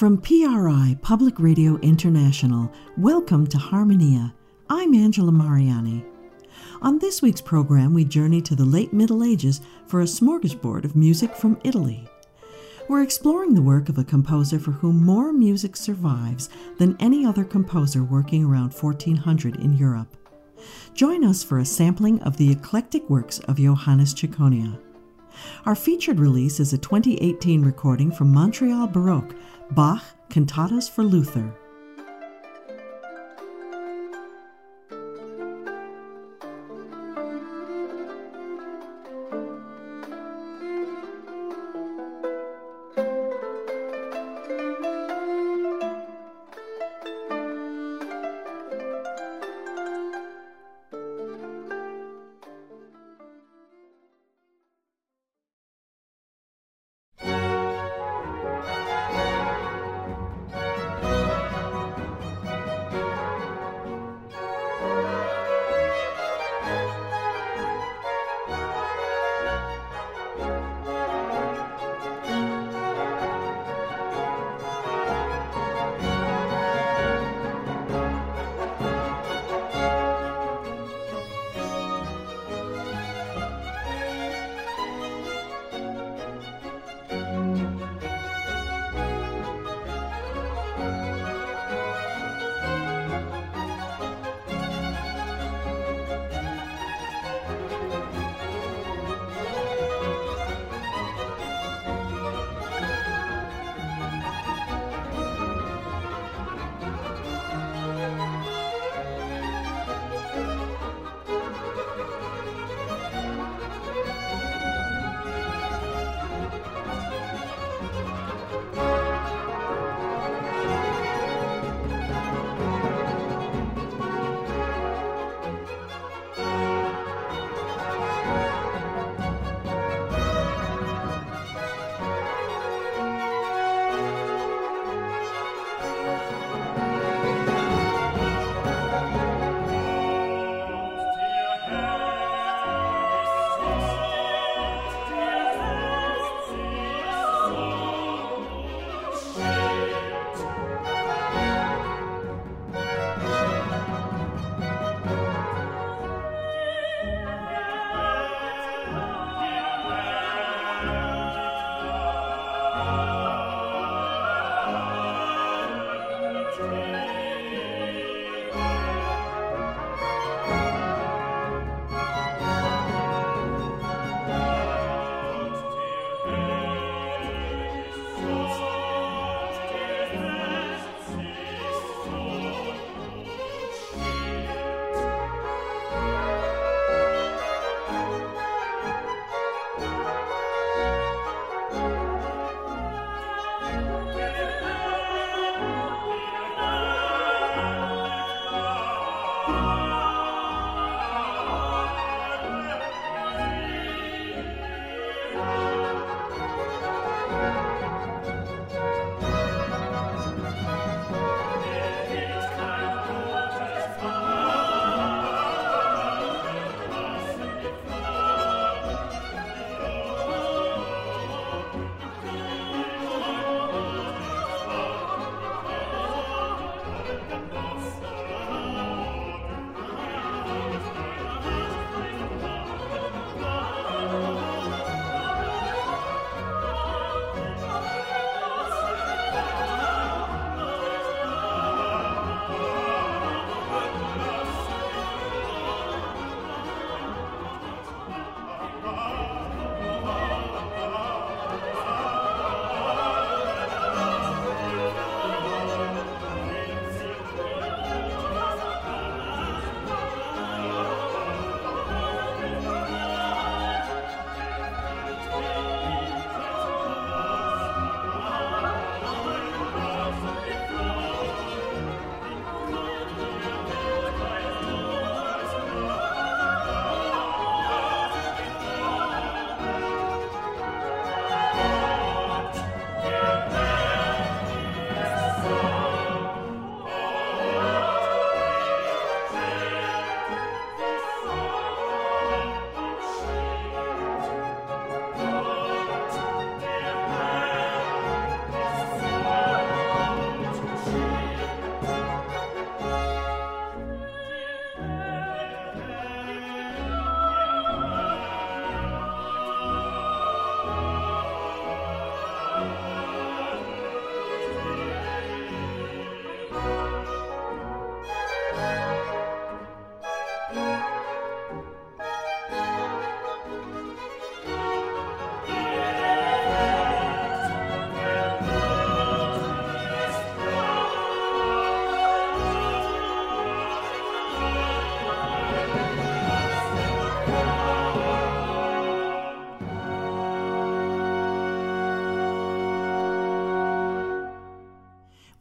From PRI, Public Radio International, welcome to Harmonia. I'm Angela Mariani. On this week's program, we journey to the late Middle Ages for a smorgasbord of music from Italy. We're exploring the work of a composer for whom more music survives than any other composer working around 1400 in Europe. Join us for a sampling of the eclectic works of Johannes Ciconia. Our featured release is a 2018 recording from Montreal Baroque, Bach Cantatas for Luther.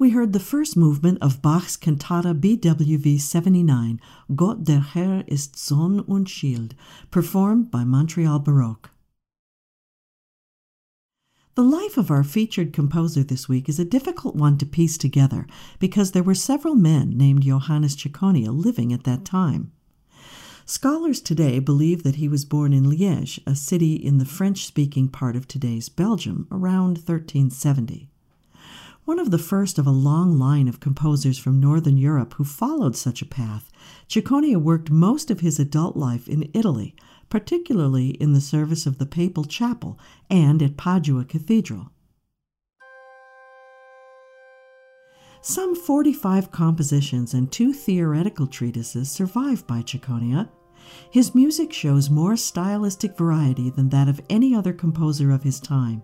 Heard the first movement of Bach's cantata BWV 79, Gott der Herr ist Sonn und Schild, performed by Montreal Baroque. The life of our featured composer this week is a difficult one to piece together because there were several men named Johannes Ciconia living at that time. Scholars today believe that he was born in Liège, a city in the French speaking part of today's Belgium, around 1370. One of the first of a long line of composers from Northern Europe who followed such a path, Ciconia worked most of his adult life in Italy, particularly in the service of the Papal Chapel and at Padua Cathedral. Some 45 compositions and two theoretical treatises survive by Ciconia. His music shows more stylistic variety than that of any other composer of his time,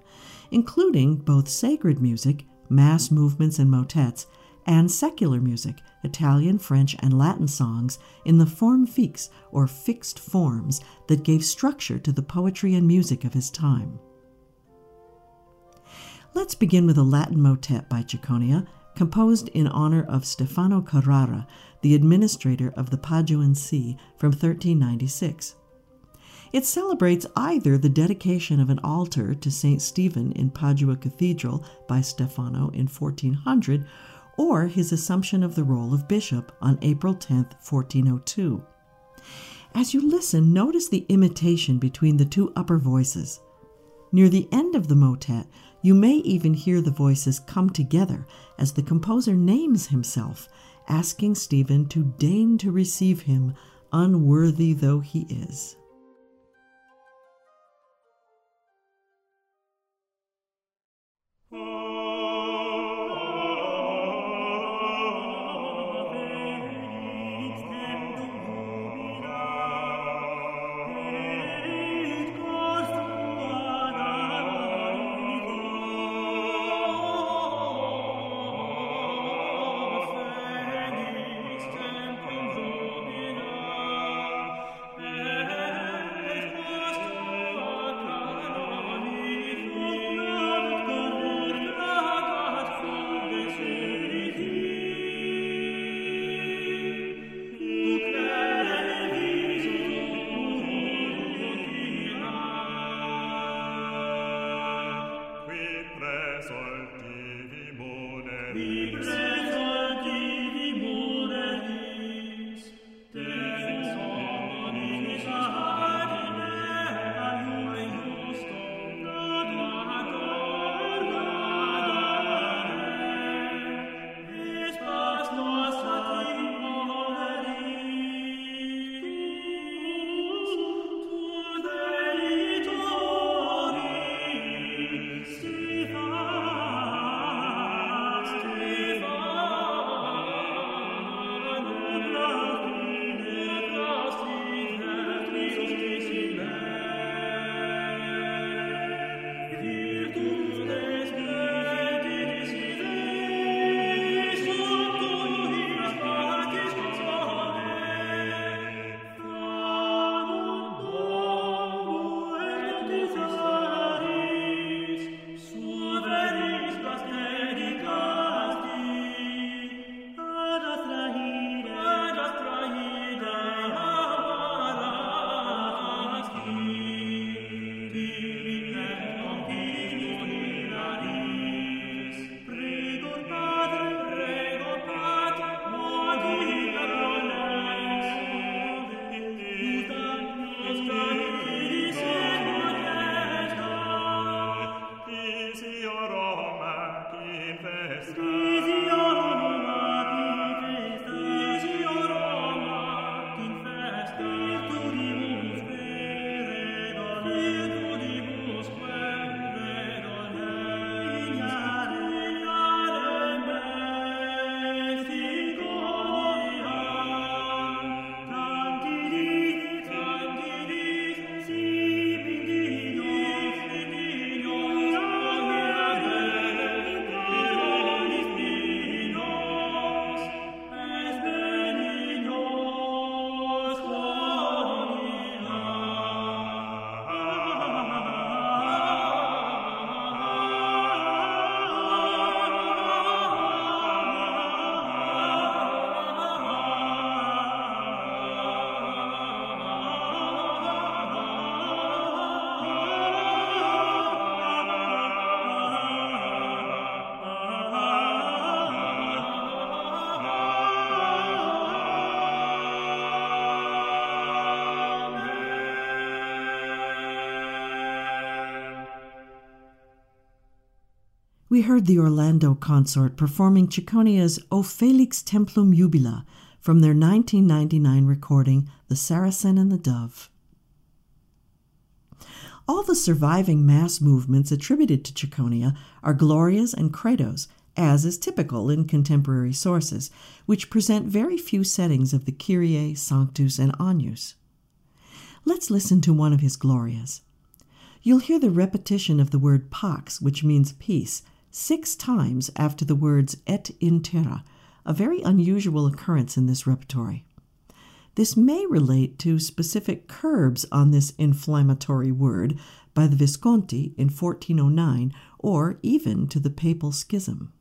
including both sacred music, mass movements and motets, and secular music, Italian, French, and Latin songs in the form fixe, or fixed forms, that gave structure to the poetry and music of his time. Let's begin with a Latin motet by Ciconia, composed in honor of Stefano Carrara, the administrator of the Paduan See from 1396. It celebrates either the dedication of an altar to St. Stephen in Padua Cathedral by Stefano in 1400 or his assumption of the role of bishop on April 10, 1402. As you listen, notice the imitation between the two upper voices. Near the end of the motet, you may even hear the voices come together as the composer names himself, asking Stephen to deign to receive him, unworthy though he is. We heard the Orlando Consort performing Ciconia's O Felix Templum Jubila from their 1999 recording, The Saracen and the Dove. All the surviving mass movements attributed to Ciconia are glorias and credos, as is typical in contemporary sources, which present very few settings of the Kyrie, Sanctus, and Agnus. Let's listen to one of his glorias. You'll hear the repetition of the word pax, which means peace, six times after the words et in terra, a very unusual occurrence in this repertory. This may relate to specific curbs on this inflammatory word by the Visconti in 1409, or even to the Papal Schism.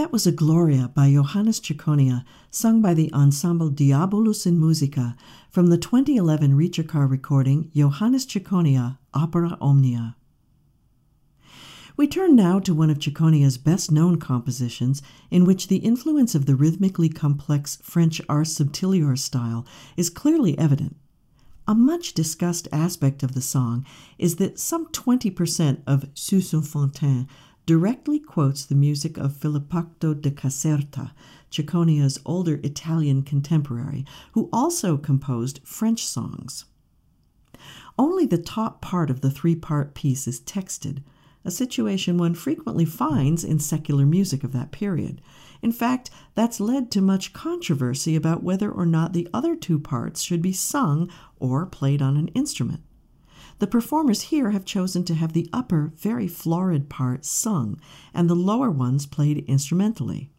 That was a Gloria by Johannes Ciconia, sung by the ensemble Diabolus in Musica from the 2011 Ricercar recording Johannes Ciconia, Opera Omnia. We turn now to one of Ciconia's best known compositions, in which the influence of the rhythmically complex French ars subtilior style is clearly evident. A much discussed aspect of the song is that some 20% of Sous une fontaine directly quotes the music of Filippotto da Caserta, Ciconia's older Italian contemporary, who also composed French songs. Only the top part of the three part piece is texted, a situation one frequently finds in secular music of that period. In fact, that's led to much controversy about whether or not the other two parts should be sung or played on an instrument. The performers here have chosen to have the upper, very florid part sung and the lower ones played instrumentally.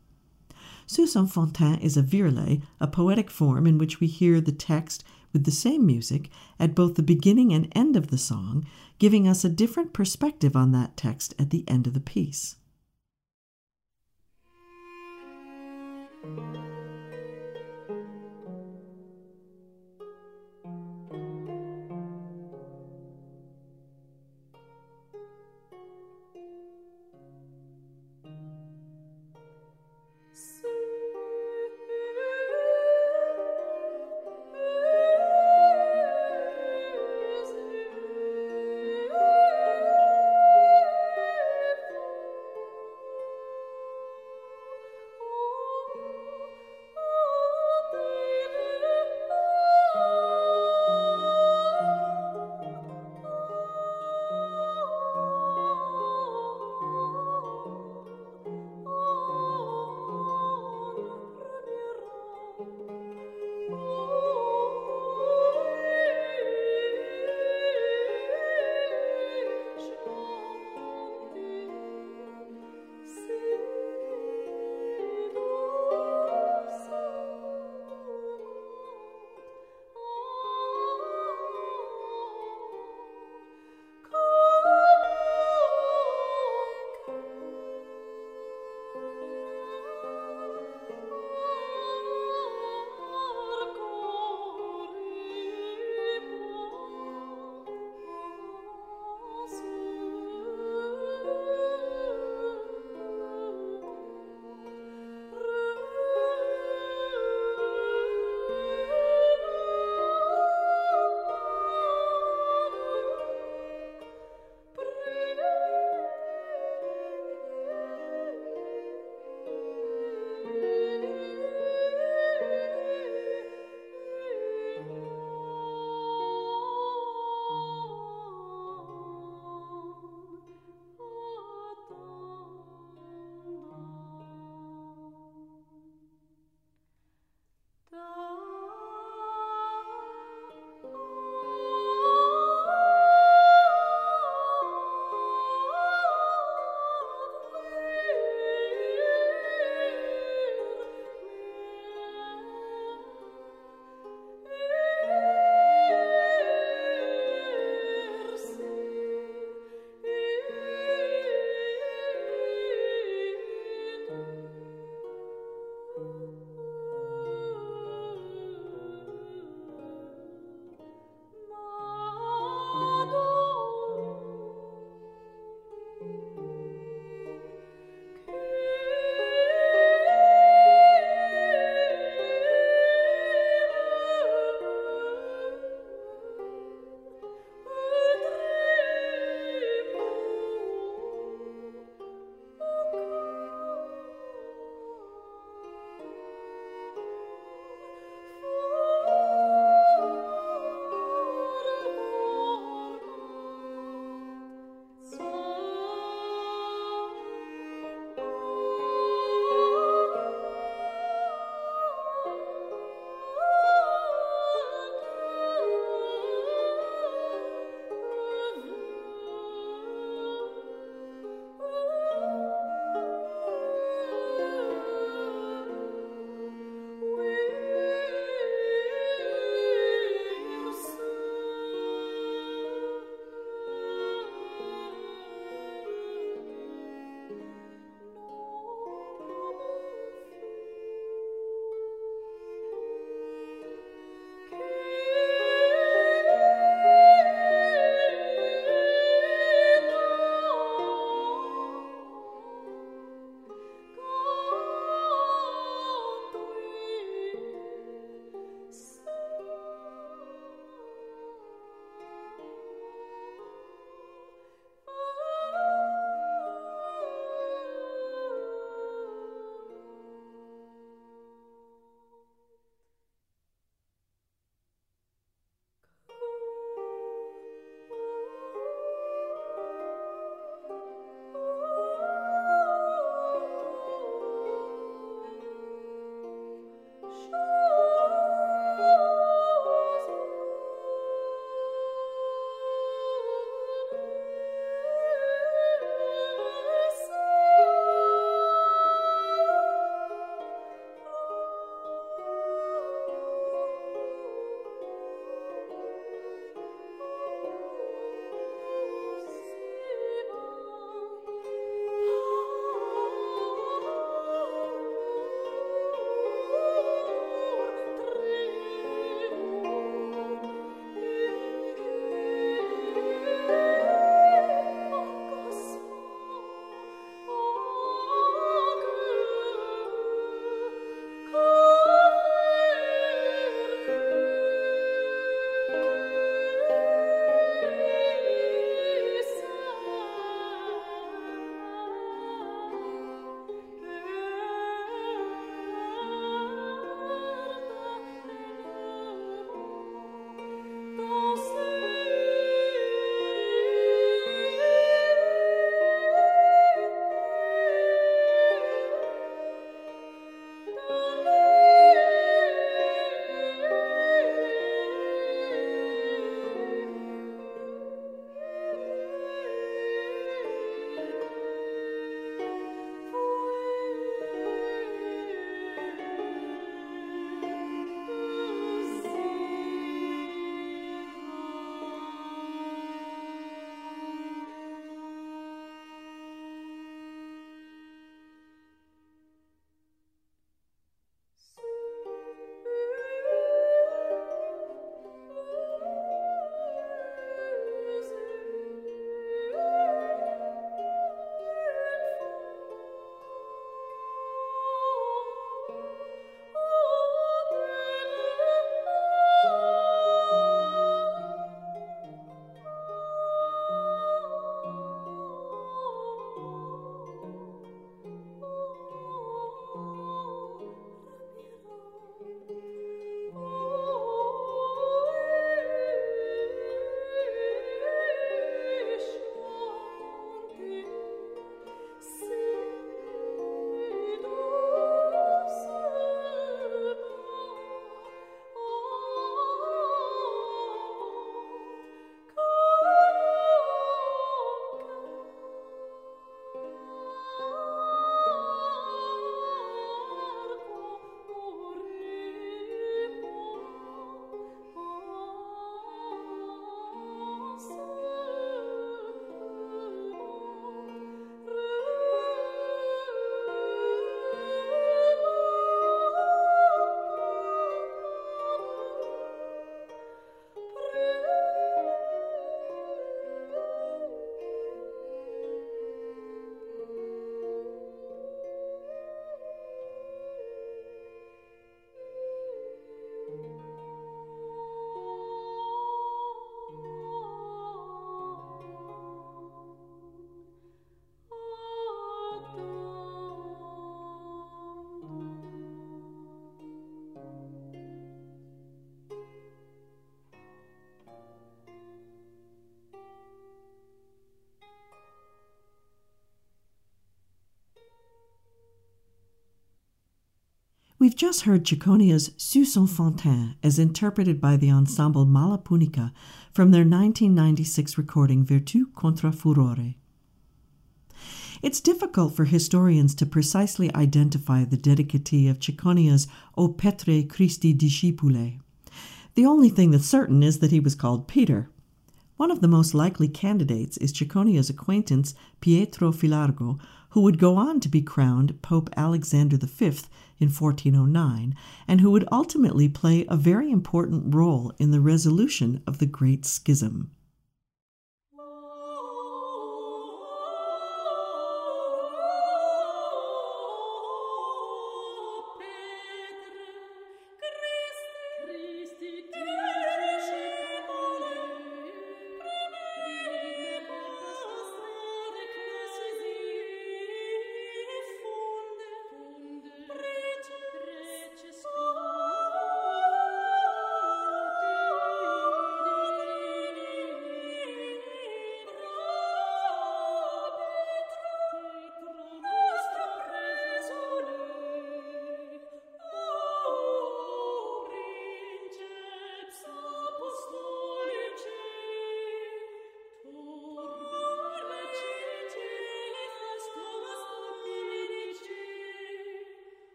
Sous une fontaine is a virelai, a poetic form in which we hear the text with the same music at both the beginning and end of the song, giving us a different perspective on that text at the end of the piece. We've just heard Ciconia's Sous une fontaine as interpreted by the ensemble Mala Punica from their 1996 recording Virtù contra Furore. It's difficult for historians to precisely identify the dedicatee of Ciconia's O Petre Christi Discipule. The only thing that's certain is that he was called Peter. One of the most likely candidates is Ciconia's acquaintance Pietro Filargo, who would go on to be crowned Pope Alexander V in 1409 and who would ultimately play a very important role in the resolution of the Great Schism.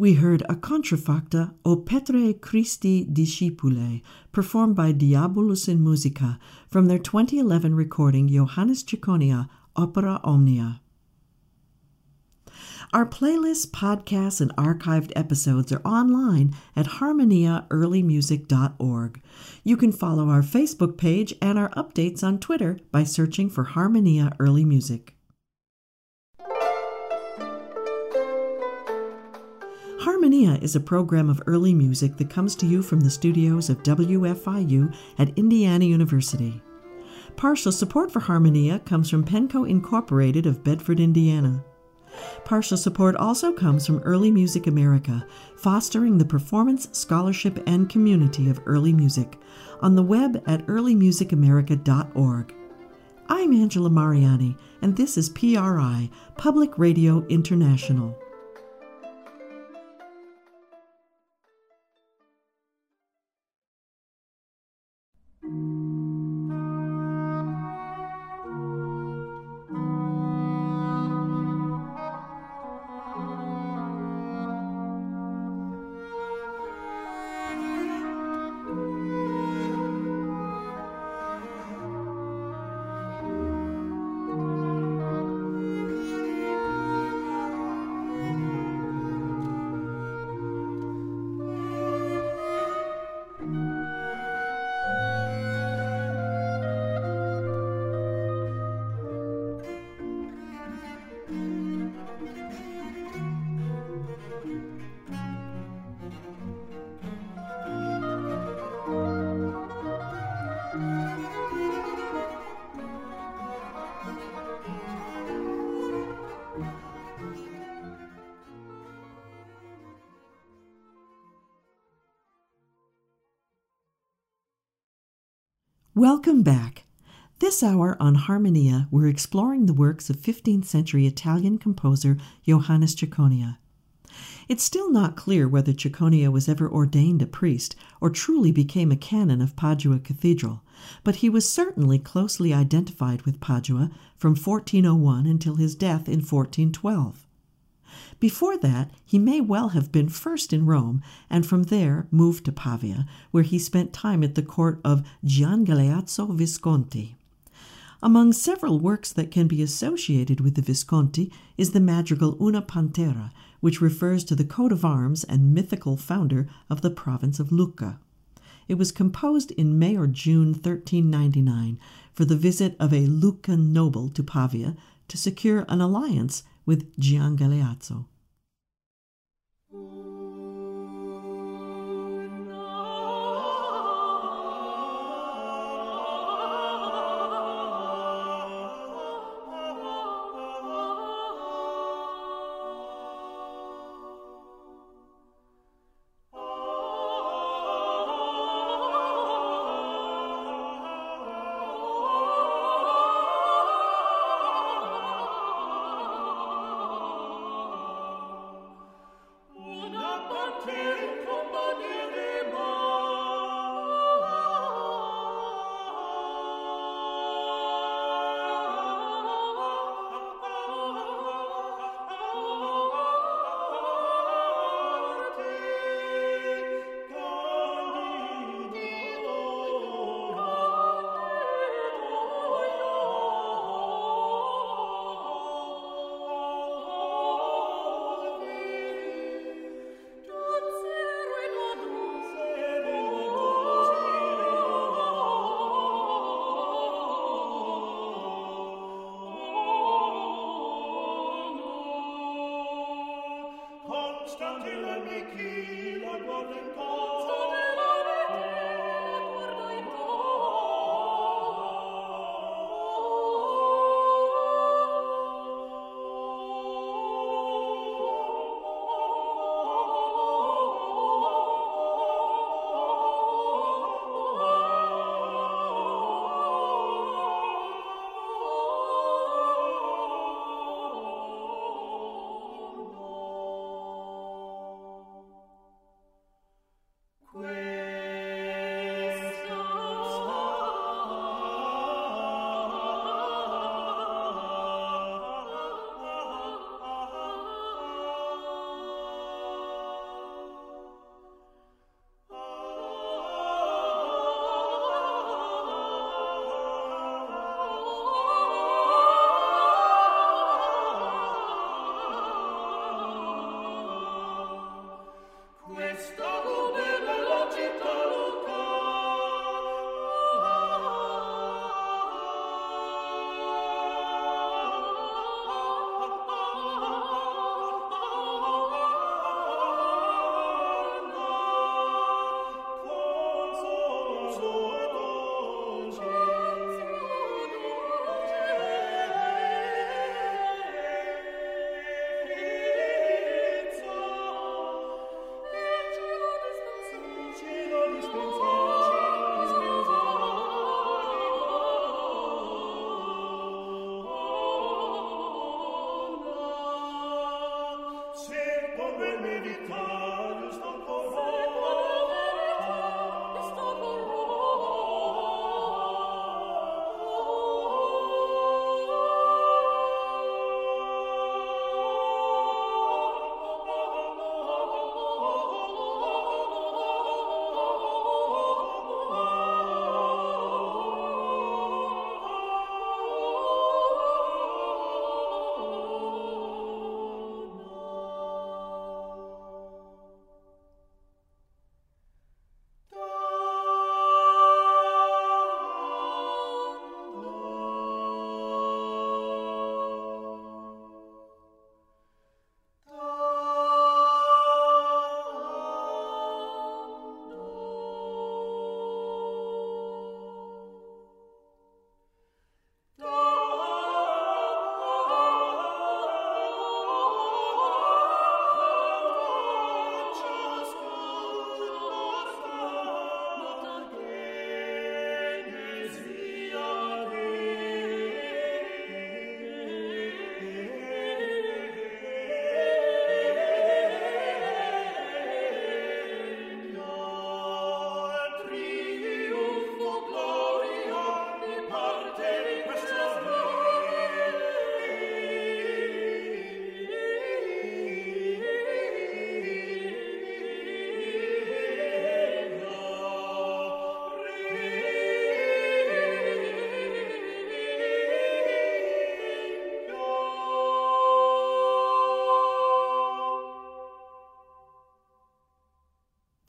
We heard a contrafacta O Petre Christi Discipule, performed by Diabolus in Musica, from their 2011 recording Johannes Ciconia, Opera Omnia. Our playlists, podcasts, and archived episodes are online at harmoniaearlymusic.org. You can follow our Facebook page and our updates on Twitter by searching for Harmonia Early Music. Harmonia is a program of early music that comes to you from the studios of WFIU at Indiana University. Partial support for Harmonia comes from Penco Incorporated of Bedford, Indiana. Partial support also comes from Early Music America, fostering the performance, scholarship, and community of early music on the web at earlymusicamerica.org. I'm Angela Mariani, and this is PRI, Public Radio International. Welcome back. This hour on Harmonia, we're exploring the works of 15th century Italian composer Johannes Ciconia. It's still not clear whether Ciconia was ever ordained a priest or truly became a canon of Padua Cathedral, but he was certainly closely identified with Padua from 1401 until his death in 1412. Before that, he may well have been first in Rome, and from there moved to Pavia, where he spent time at the court of Gian Galeazzo Visconti. Among several works that can be associated with the Visconti is the madrigal Una Pantera, which refers to the coat of arms and mythical founder of the province of Lucca. It was composed in May or June 1399 for the visit of a Luccan noble to Pavia to secure an alliance with Gian Galeazzo.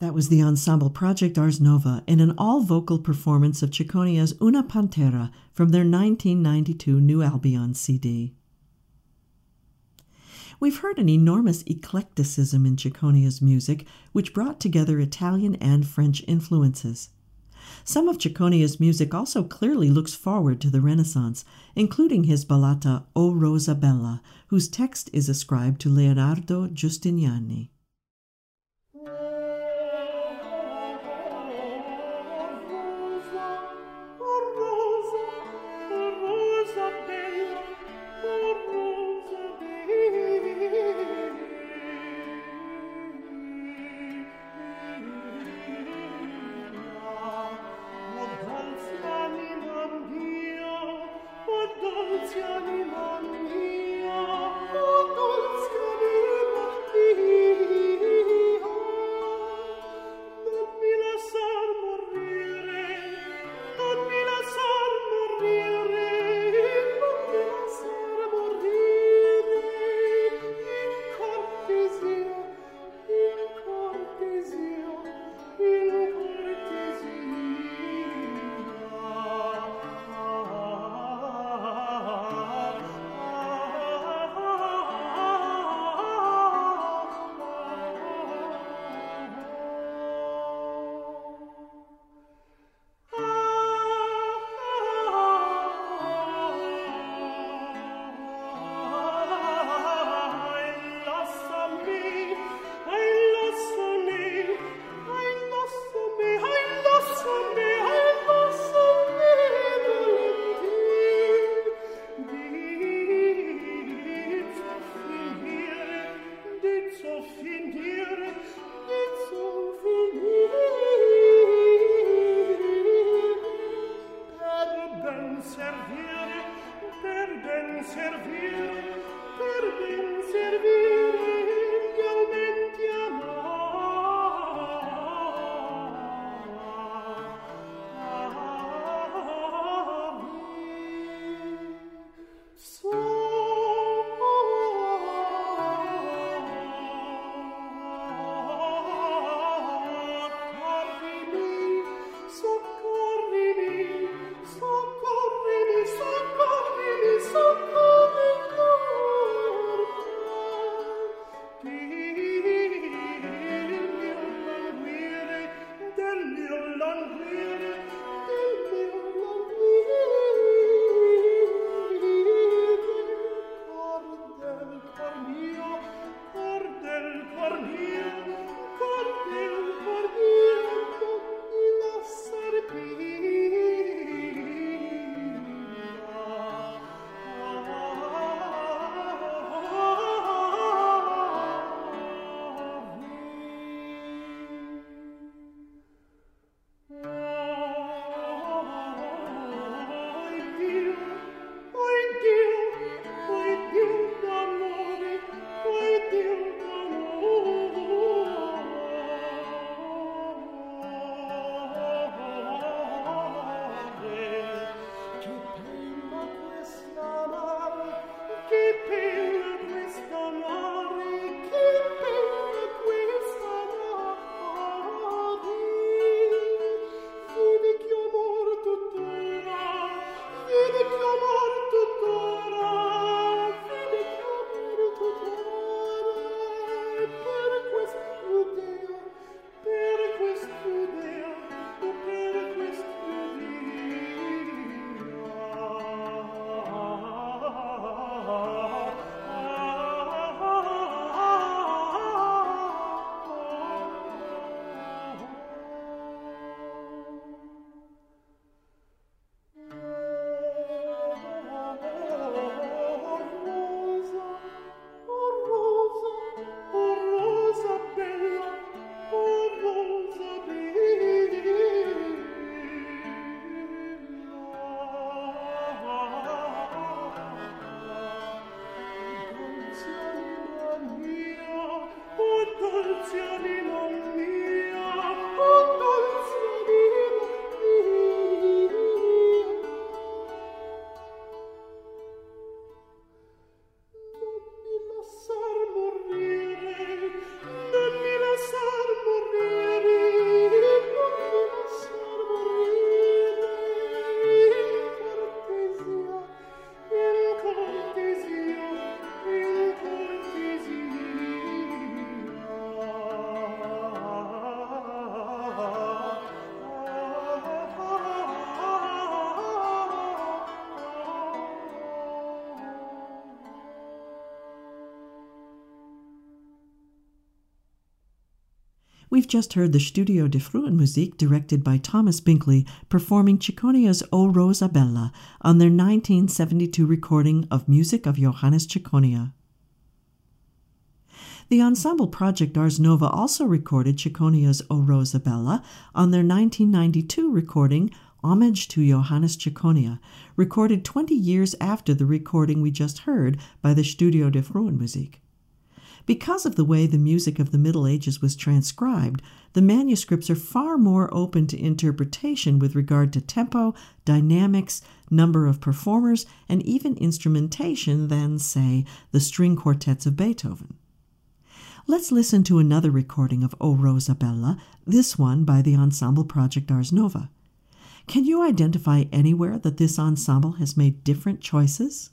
That was the ensemble Project Ars Nova in an all vocal performance of Ciconia's Una Pantera from their 1992 New Albion CD. We've heard an enormous eclecticism in Ciconia's music, which brought together Italian and French influences. Some of Ciconia's music also clearly looks forward to the Renaissance, including his ballata O Rosa Bella, whose text is ascribed to Leonardo Giustiniani. Just heard the Studio der frühen Musik, directed by Thomas Binkley, performing Ciconia's O Rosa Bella on their 1972 recording of music of Johannes Ciconia. The ensemble project Ars Nova also recorded Ciconia's O Rosa Bella on their 1992 recording Homage to Johannes Ciconia, recorded 20 years after the recording we just heard by the Studio der frühen Musik. Because of the way the music of the Middle Ages was transcribed, the manuscripts are far more open to interpretation with regard to tempo, dynamics, number of performers, and even instrumentation than, say, the string quartets of Beethoven. Let's listen to another recording of O Rosa Bella, this one by the ensemble project Ars Nova. Can you identify anywhere that this ensemble has made different choices?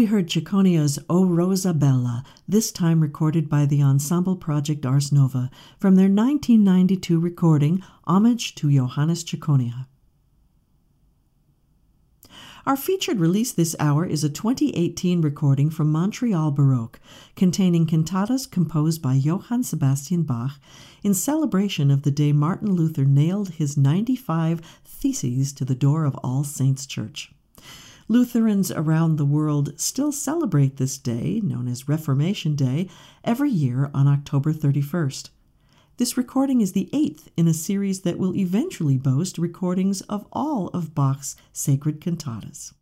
We heard Ciconia's O Rosa Bella, this time recorded by the ensemble project Ars Nova from their 1992 recording Homage to Johannes Ciconia. Our featured release this hour is a 2018 recording from Montreal Baroque, containing cantatas composed by Johann Sebastian Bach in celebration of the day Martin Luther nailed his 95 Theses to the door of All Saints Church. Lutherans around the world still celebrate this day, known as Reformation Day, every year on October 31st. This recording is the eighth in a series that will eventually boast recordings of all of Bach's sacred cantatas.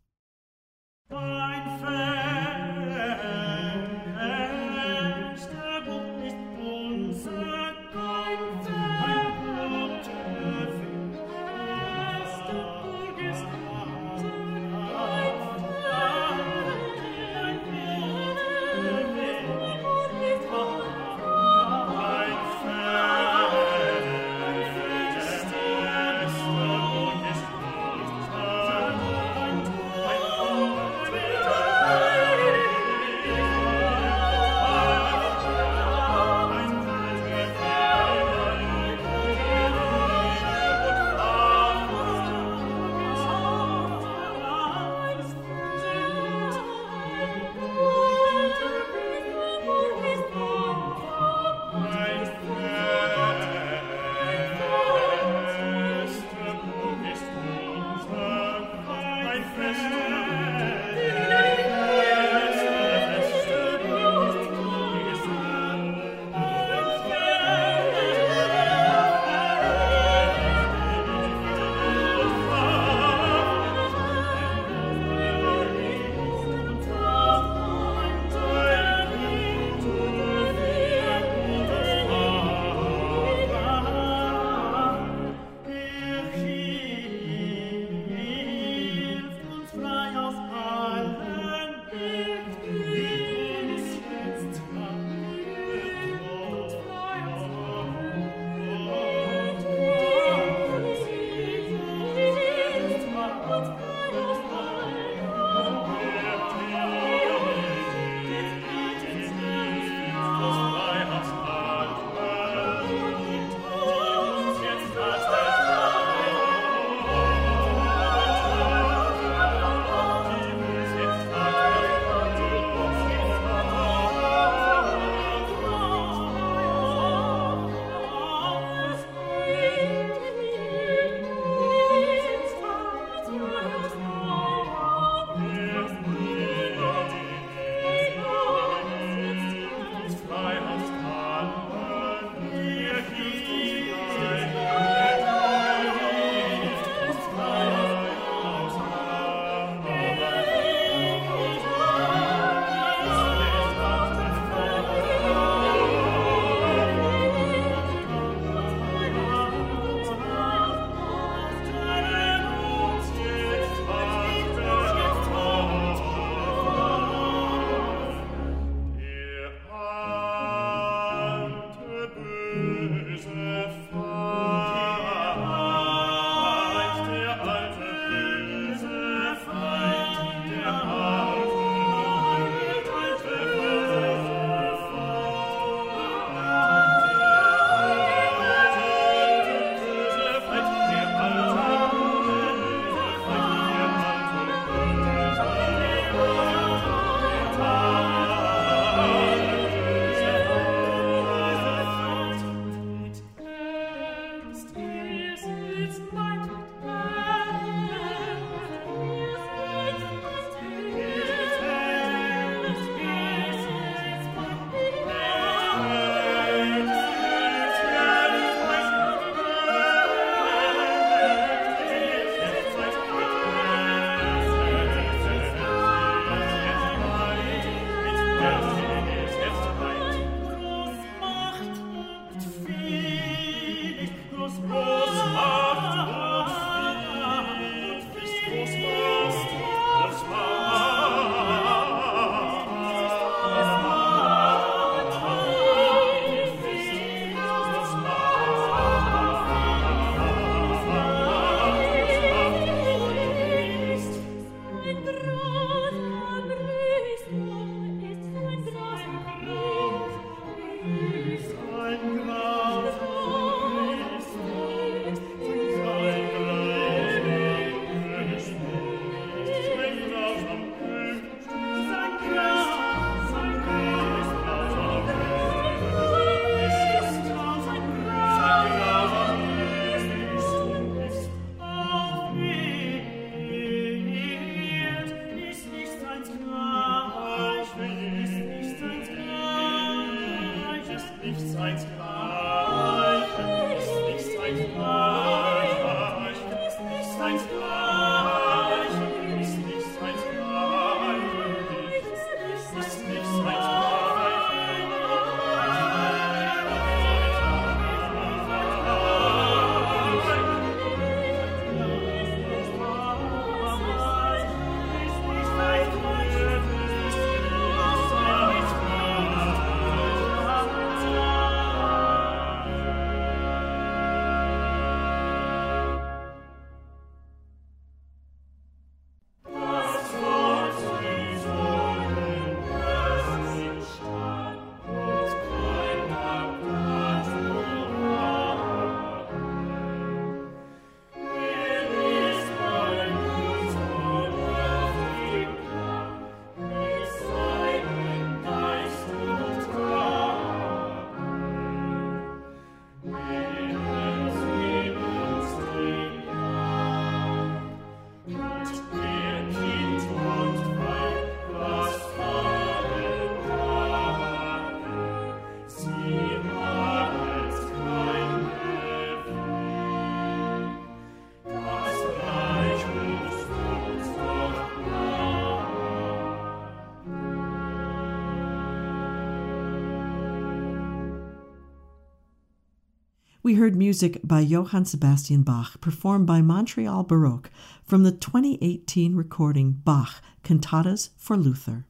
We heard music by Johann Sebastian Bach performed by Montreal Baroque from the 2018 recording Bach Cantatas for Luther.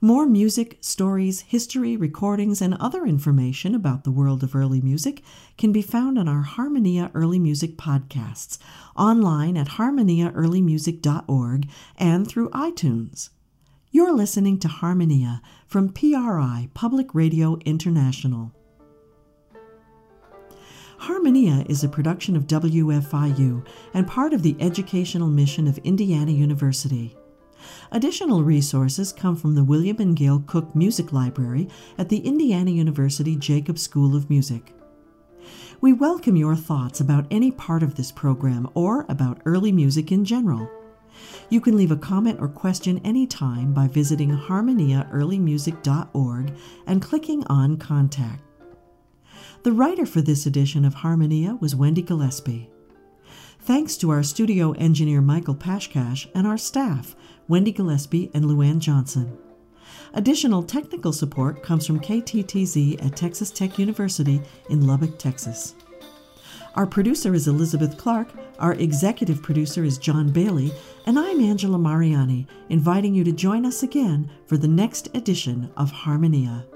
More music, stories, history, recordings, and other information about the world of early music can be found on our Harmonia Early Music podcasts, online at harmoniaearlymusic.org and through iTunes. You're listening to Harmonia from PRI, Public Radio International. Harmonia is a production of WFIU and part of the educational mission of Indiana University. Additional resources come from the William and Gail Cook Music Library at the Indiana University Jacobs School of Music. We welcome your thoughts about any part of this program or about early music in general. You can leave a comment or question anytime by visiting harmoniaearlymusic.org and clicking on Contact. The writer for this edition of Harmonia was Wendy Gillespie. Thanks to our studio engineer Michael Pashkash and our staff, Wendy Gillespie and Luann Johnson. Additional technical support comes from KTTZ at Texas Tech University in Lubbock, Texas. Our producer is Elizabeth Clark, our executive producer is John Bailey, and I'm Angela Mariani, inviting you to join us again for the next edition of Harmonia.